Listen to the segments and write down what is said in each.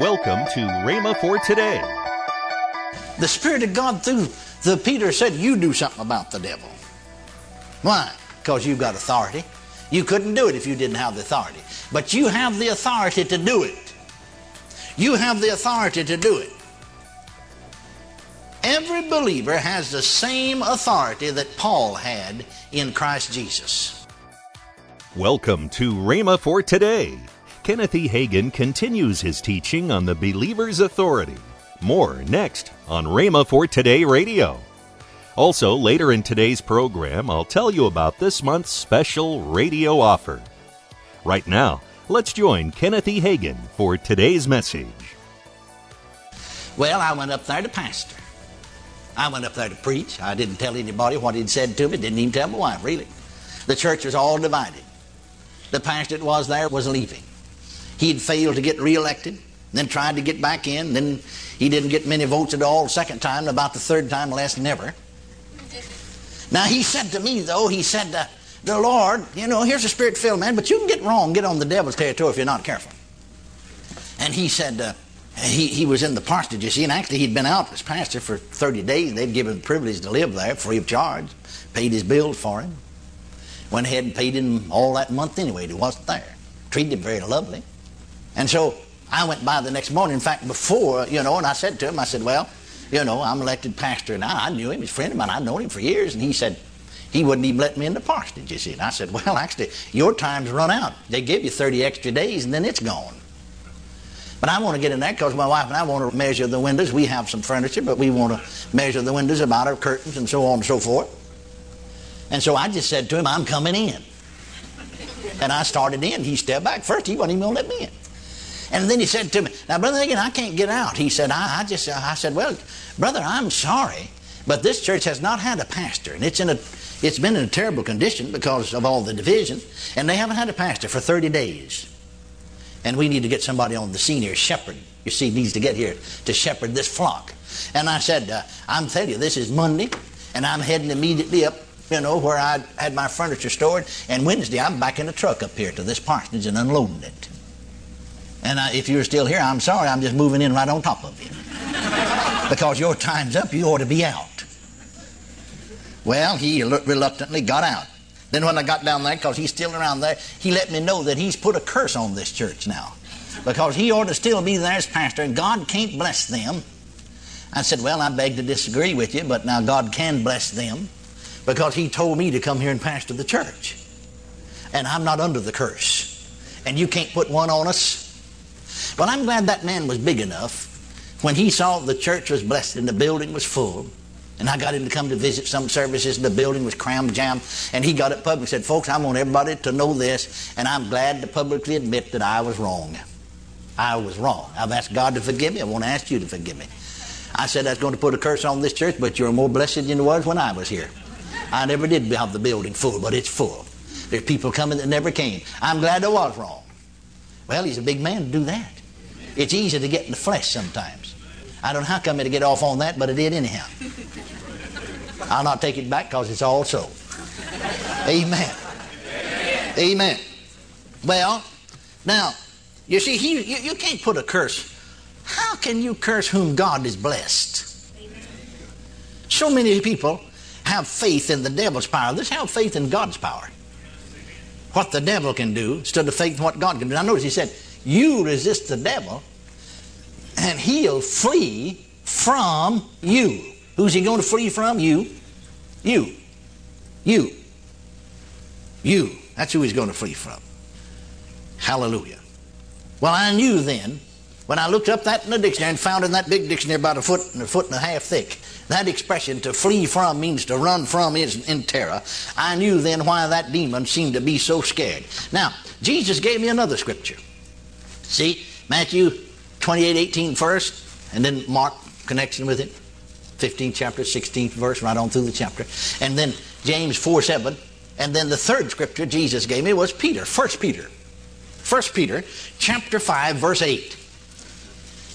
Welcome to Rhema for today. The Spirit of God through the Peter said, You do something about the devil. Why? Because you've got authority. You couldn't do it if you didn't have the authority. But you have the authority to do it. You have the authority to do it. Every believer has the same authority that Paul had in Christ Jesus. Welcome to Rhema for today. Kenneth E. Hagin continues his teaching on the believer's authority. More next on Rhema for Today Radio. Also, later in today's program, I'll tell you about this month's special radio offer. Right now, let's join Kenneth E. Hagin for today's message. Well, I went up there to pastor. I went up there to preach. I didn't tell anybody what he'd said to me, didn't even tell my wife, really. The church was all divided. The pastor that was there was leaving. He'd failed to get reelected, then tried to get back in, then he didn't get many votes at all the second time, about the third time, less never. Now he said to me, though, he said, uh, the Lord, you know, here's a spirit filled man, but you can get wrong, get on the devil's territory if you're not careful. And he said, uh, he, he was in the parsonage, you see, and actually he'd been out as pastor for 30 days. They'd given him the privilege to live there free of charge, paid his bills for him. Went ahead and paid him all that month anyway. He wasn't there. Treated him very lovely. And so I went by the next morning, in fact, before, you know, and I said to him, I said, well, you know, I'm elected pastor now. I knew him, he's a friend of mine. I've known him for years. And he said, he wouldn't even let me in the parsonage, you see. And I said, well, actually, your time's run out. They give you 30 extra days and then it's gone. But I want to get in there because my wife and I want to measure the windows. We have some furniture, but we want to measure the windows about our curtains and so on and so forth. And so I just said to him, I'm coming in. And I started in. He stepped back. First, he wasn't even going to let me in. And then he said to me, Now, Brother Hagin, I can't get out. He said, I, I just, I said, Well, brother, I'm sorry, but this church has not had a pastor. And it's in a, it's been in a terrible condition because of all the division. And they haven't had a pastor for 30 days. And we need to get somebody on the senior shepherd, you see, needs to get here to shepherd this flock. And I said, uh, I'm telling you, this is Monday, and I'm heading immediately up, you know, where I had my furniture stored. And Wednesday, I'm back in the truck up here to this parsonage and unloading it. And I, if you're still here, I'm sorry, I'm just moving in right on top of you. because your time's up, you ought to be out. Well, he reluctantly got out. Then when I got down there, because he's still around there, he let me know that he's put a curse on this church now. Because he ought to still be there as pastor, and God can't bless them. I said, Well, I beg to disagree with you, but now God can bless them because he told me to come here and pastor the church. And I'm not under the curse. And you can't put one on us. Well, I'm glad that man was big enough when he saw the church was blessed and the building was full and I got him to come to visit some services, and the building was crammed jam. And he got up public and said, Folks, I want everybody to know this, and I'm glad to publicly admit that I was wrong. I was wrong. I've asked God to forgive me. I want to ask you to forgive me. I said I was going to put a curse on this church, but you're more blessed than you was when I was here. I never did have the building full, but it's full. There's people coming that never came. I'm glad I was wrong. Well, he's a big man to do that. It's easy to get in the flesh sometimes. I don't know how come to get off on that, but it did anyhow. I'll not take it back because it's all so. Amen. Amen. Well, now, you see, he, you, you can't put a curse. How can you curse whom God is blessed? So many people have faith in the devil's power. Let's have faith in God's power. What the devil can do instead of faith in what God can do. Now, notice he said, You resist the devil, and he'll flee from you. Who's he going to flee from? You. You. You. You. That's who he's going to flee from. Hallelujah. Well, I knew then, when I looked up that in the dictionary and found in that big dictionary about a foot and a foot and a half thick, that expression to flee from means to run from is in terror. I knew then why that demon seemed to be so scared. Now, Jesus gave me another scripture. See, Matthew 28, 18 first, and then Mark connection with it. 15th chapter, 16th verse, right on through the chapter. And then James 4, 7. And then the third scripture Jesus gave me was Peter, 1 Peter. 1 Peter chapter 5, verse 8.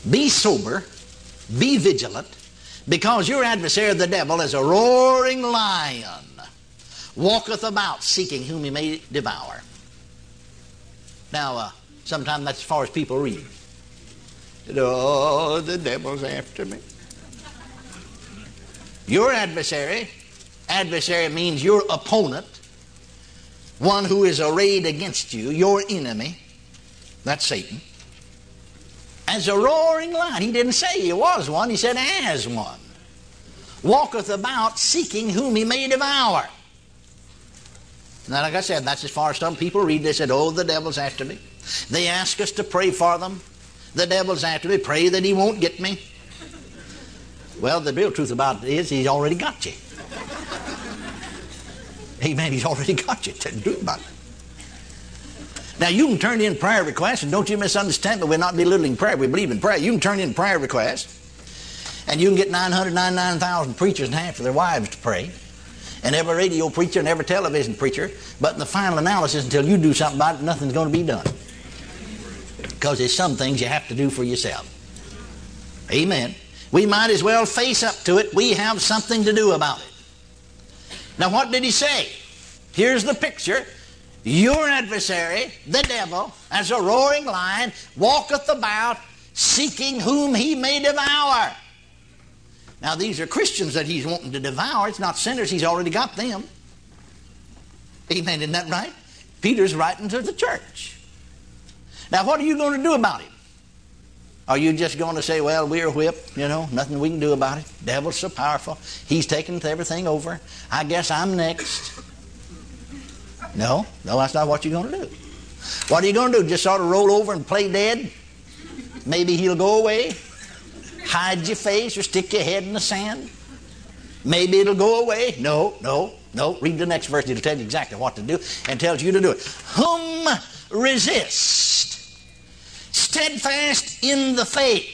Be sober, be vigilant, because your adversary the devil is a roaring lion, walketh about seeking whom he may devour. Now, uh, sometimes that's as far as people read. Oh, the devil's after me. Your adversary, adversary means your opponent, one who is arrayed against you, your enemy, that's Satan, as a roaring lion. He didn't say he was one, he said as one. Walketh about seeking whom he may devour. Now, like I said, that's as far as some people read. They said, Oh, the devil's after me. They ask us to pray for them. The devil's after me. Pray that he won't get me. Well, the real truth about it is he's already got you. Amen. He's already got you. To do about it. Now, you can turn in prayer requests, and don't you misunderstand, but we're not belittling prayer. We believe in prayer. You can turn in prayer requests, and you can get 999,000 preachers and half of their wives to pray, and every radio preacher and every television preacher, but in the final analysis, until you do something about it, nothing's going to be done. Because there's some things you have to do for yourself. Amen. We might as well face up to it. We have something to do about it. Now, what did he say? Here's the picture. Your adversary, the devil, as a roaring lion, walketh about seeking whom he may devour. Now, these are Christians that he's wanting to devour. It's not sinners, he's already got them. Amen. Isn't that right? Peter's writing to the church. Now, what are you going to do about it? Are you just going to say, well, we're whipped, you know, nothing we can do about it? Devil's so powerful. He's taking everything over. I guess I'm next. No, no, that's not what you're going to do. What are you going to do? Just sort of roll over and play dead? Maybe he'll go away? Hide your face or stick your head in the sand? Maybe it'll go away? No, no, no. Read the next verse. It'll tell you exactly what to do and tells you to do it. Whom resist? steadfast in the faith.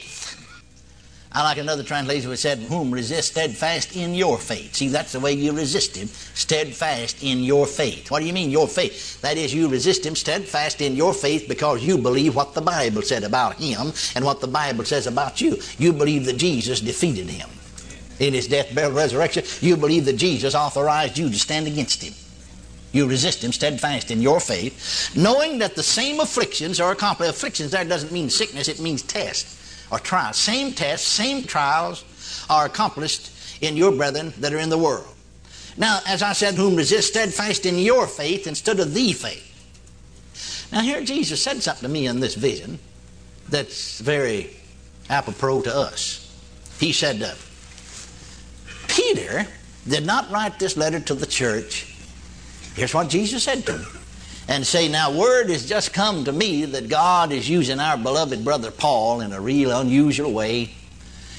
I like another translation which said, Whom resist steadfast in your faith. See, that's the way you resist him, steadfast in your faith. What do you mean, your faith? That is, you resist him steadfast in your faith because you believe what the Bible said about him and what the Bible says about you. You believe that Jesus defeated him in his death, burial, resurrection. You believe that Jesus authorized you to stand against him. You resist him steadfast in your faith, knowing that the same afflictions are accomplished. Afflictions there doesn't mean sickness, it means test or trial. Same tests, same trials are accomplished in your brethren that are in the world. Now, as I said, whom resist steadfast in your faith instead of the faith. Now, here Jesus said something to me in this vision that's very apropos to us. He said, uh, Peter did not write this letter to the church Here's what Jesus said to him. And say, now, word has just come to me that God is using our beloved brother Paul in a real unusual way.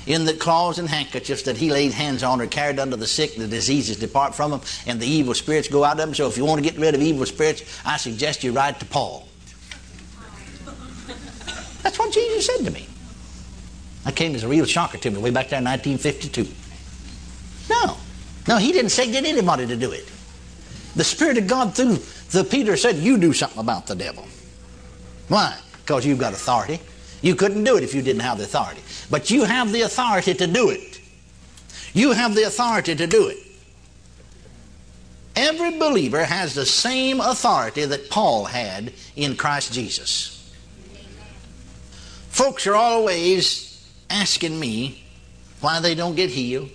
In the cloths and handkerchiefs that he laid hands on are carried unto the sick, the diseases depart from them, and the evil spirits go out of them. So if you want to get rid of evil spirits, I suggest you write to Paul. That's what Jesus said to me. That came as a real shocker to me way back there in 1952. No. No, he didn't say get anybody to do it. The Spirit of God through the Peter said, You do something about the devil. Why? Because you've got authority. You couldn't do it if you didn't have the authority. But you have the authority to do it. You have the authority to do it. Every believer has the same authority that Paul had in Christ Jesus. Folks are always asking me why they don't get healed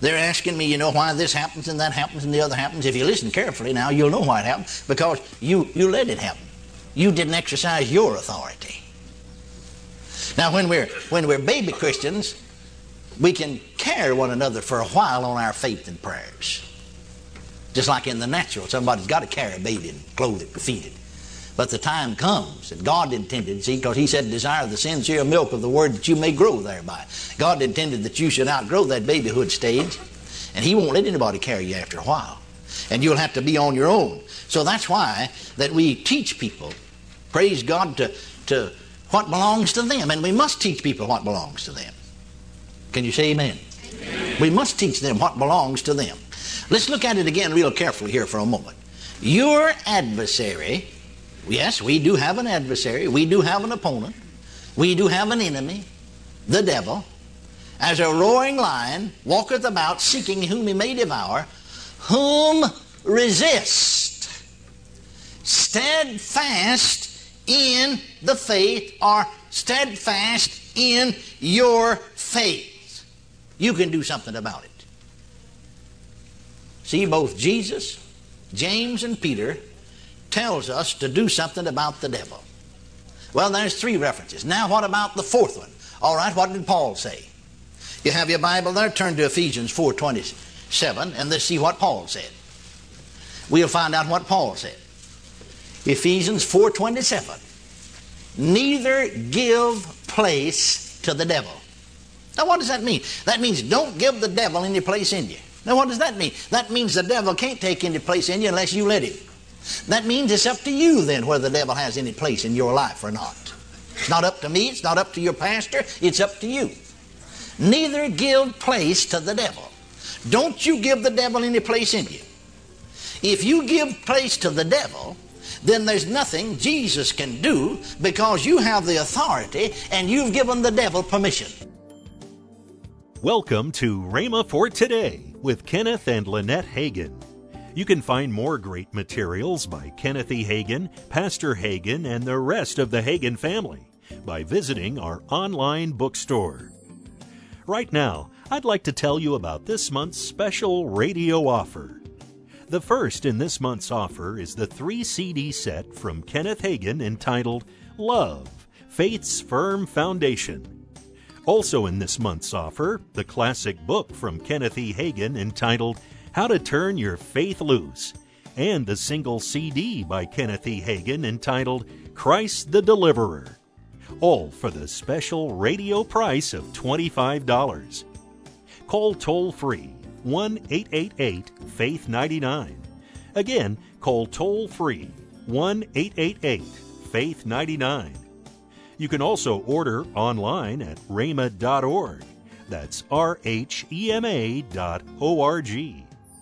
they're asking me, you know, why this happens and that happens and the other happens. If you listen carefully now, you'll know why it happened because you, you let it happen. You didn't exercise your authority. Now, when we're, when we're baby Christians, we can carry one another for a while on our faith and prayers. Just like in the natural, somebody's got to carry a baby and clothe it and feed it. But the time comes, and God intended, see, because He said, Desire the sincere milk of the Word that you may grow thereby. God intended that you should outgrow that babyhood stage, and He won't let anybody carry you after a while. And you'll have to be on your own. So that's why that we teach people, praise God, to, to what belongs to them. And we must teach people what belongs to them. Can you say amen? amen? We must teach them what belongs to them. Let's look at it again real carefully here for a moment. Your adversary Yes, we do have an adversary. We do have an opponent. We do have an enemy, the devil. As a roaring lion walketh about, seeking whom he may devour, whom resist steadfast in the faith or steadfast in your faith. You can do something about it. See, both Jesus, James, and Peter tells us to do something about the devil. Well, there's three references. Now, what about the fourth one? All right, what did Paul say? You have your Bible there? Turn to Ephesians 4.27 and let's see what Paul said. We'll find out what Paul said. Ephesians 4.27 Neither give place to the devil. Now, what does that mean? That means don't give the devil any place in you. Now, what does that mean? That means the devil can't take any place in you unless you let him. That means it's up to you then whether the devil has any place in your life or not. It's not up to me, it's not up to your pastor, it's up to you. Neither give place to the devil. Don't you give the devil any place in you. If you give place to the devil, then there's nothing Jesus can do because you have the authority and you've given the devil permission. Welcome to Rhema for Today with Kenneth and Lynette Hagin. You can find more great materials by Kenneth E. Hagin, Pastor Hagin, and the rest of the Hagin family by visiting our online bookstore. Right now, I'd like to tell you about this month's special radio offer. The first in this month's offer is the three CD set from Kenneth Hagin entitled Love Faith's Firm Foundation. Also in this month's offer, the classic book from Kenneth E. Hagin entitled How to Turn Your Faith Loose, and the single CD by Kenneth E. Hagin entitled Christ the Deliverer. All for the special radio price of $25. Call toll free 1 888 Faith 99. Again, call toll free 1 888 Faith 99. You can also order online at rhema.org. That's R H E M A dot O R G.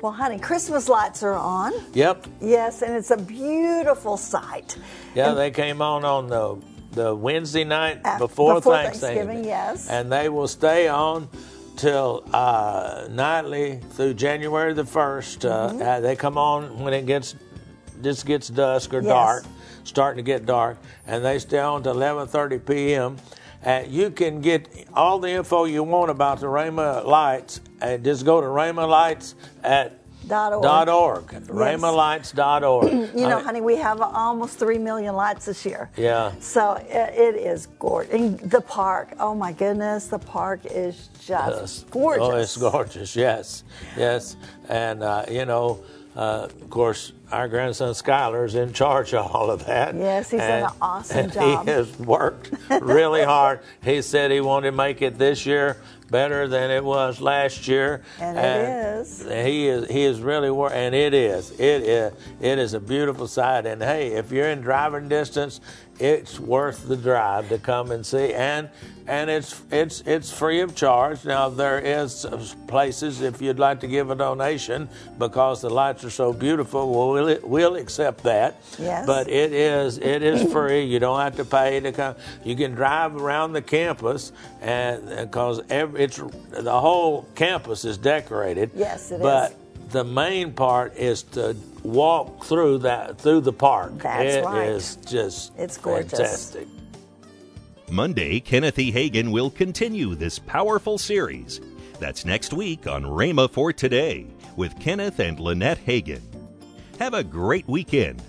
Well, honey, Christmas lights are on. Yep. Yes, and it's a beautiful sight. Yeah, And- they came on on the the Wednesday night before, before Thanksgiving. Thanksgiving, yes. And they will stay on till uh, nightly through January the 1st. Uh, uh, they come on when it gets just gets dusk or Mm-hmm. Yes. dark, starting to get dark, and they stay on to 11:30 p.m. Uh, you can get all the info you want about the Rhema Lights, and just go to Rhema Lights at Dot org. dot org, rhemalights.org. You know, honey, we have almost three million lights this year. Yeah. So it, it is gorgeous. And the park, oh my goodness, the park is just Yes. gorgeous. Oh, it's gorgeous. Yes, yes, and uh, you know, uh, of course, our grandson Skylar is in charge of all of that. Yes, he's done an awesome and job. He has worked really hard. He said he wanted to make it this year better than it was last year, And it is. He is. He is really work, and it is. It is. It is a beautiful sight. And hey, if you're in driving distance, it's worth the drive to come and see. And and it's it's it's free of charge. Now there is places if you'd like to give a donation because the lights are so beautiful. Well, we'll accept that. Yes. But it is it is free. You don't have to pay to come. You can drive around the campus and because every it's the whole campus is decorated. Yes, it is. But the main part is to walk through that through the park. That's It right. is just It's gorgeous. fantastic. Monday, Kenneth E. Hagin will continue this powerful series. That's next week on Rhema for Today with Kenneth and Lynette Hagin. Have a great weekend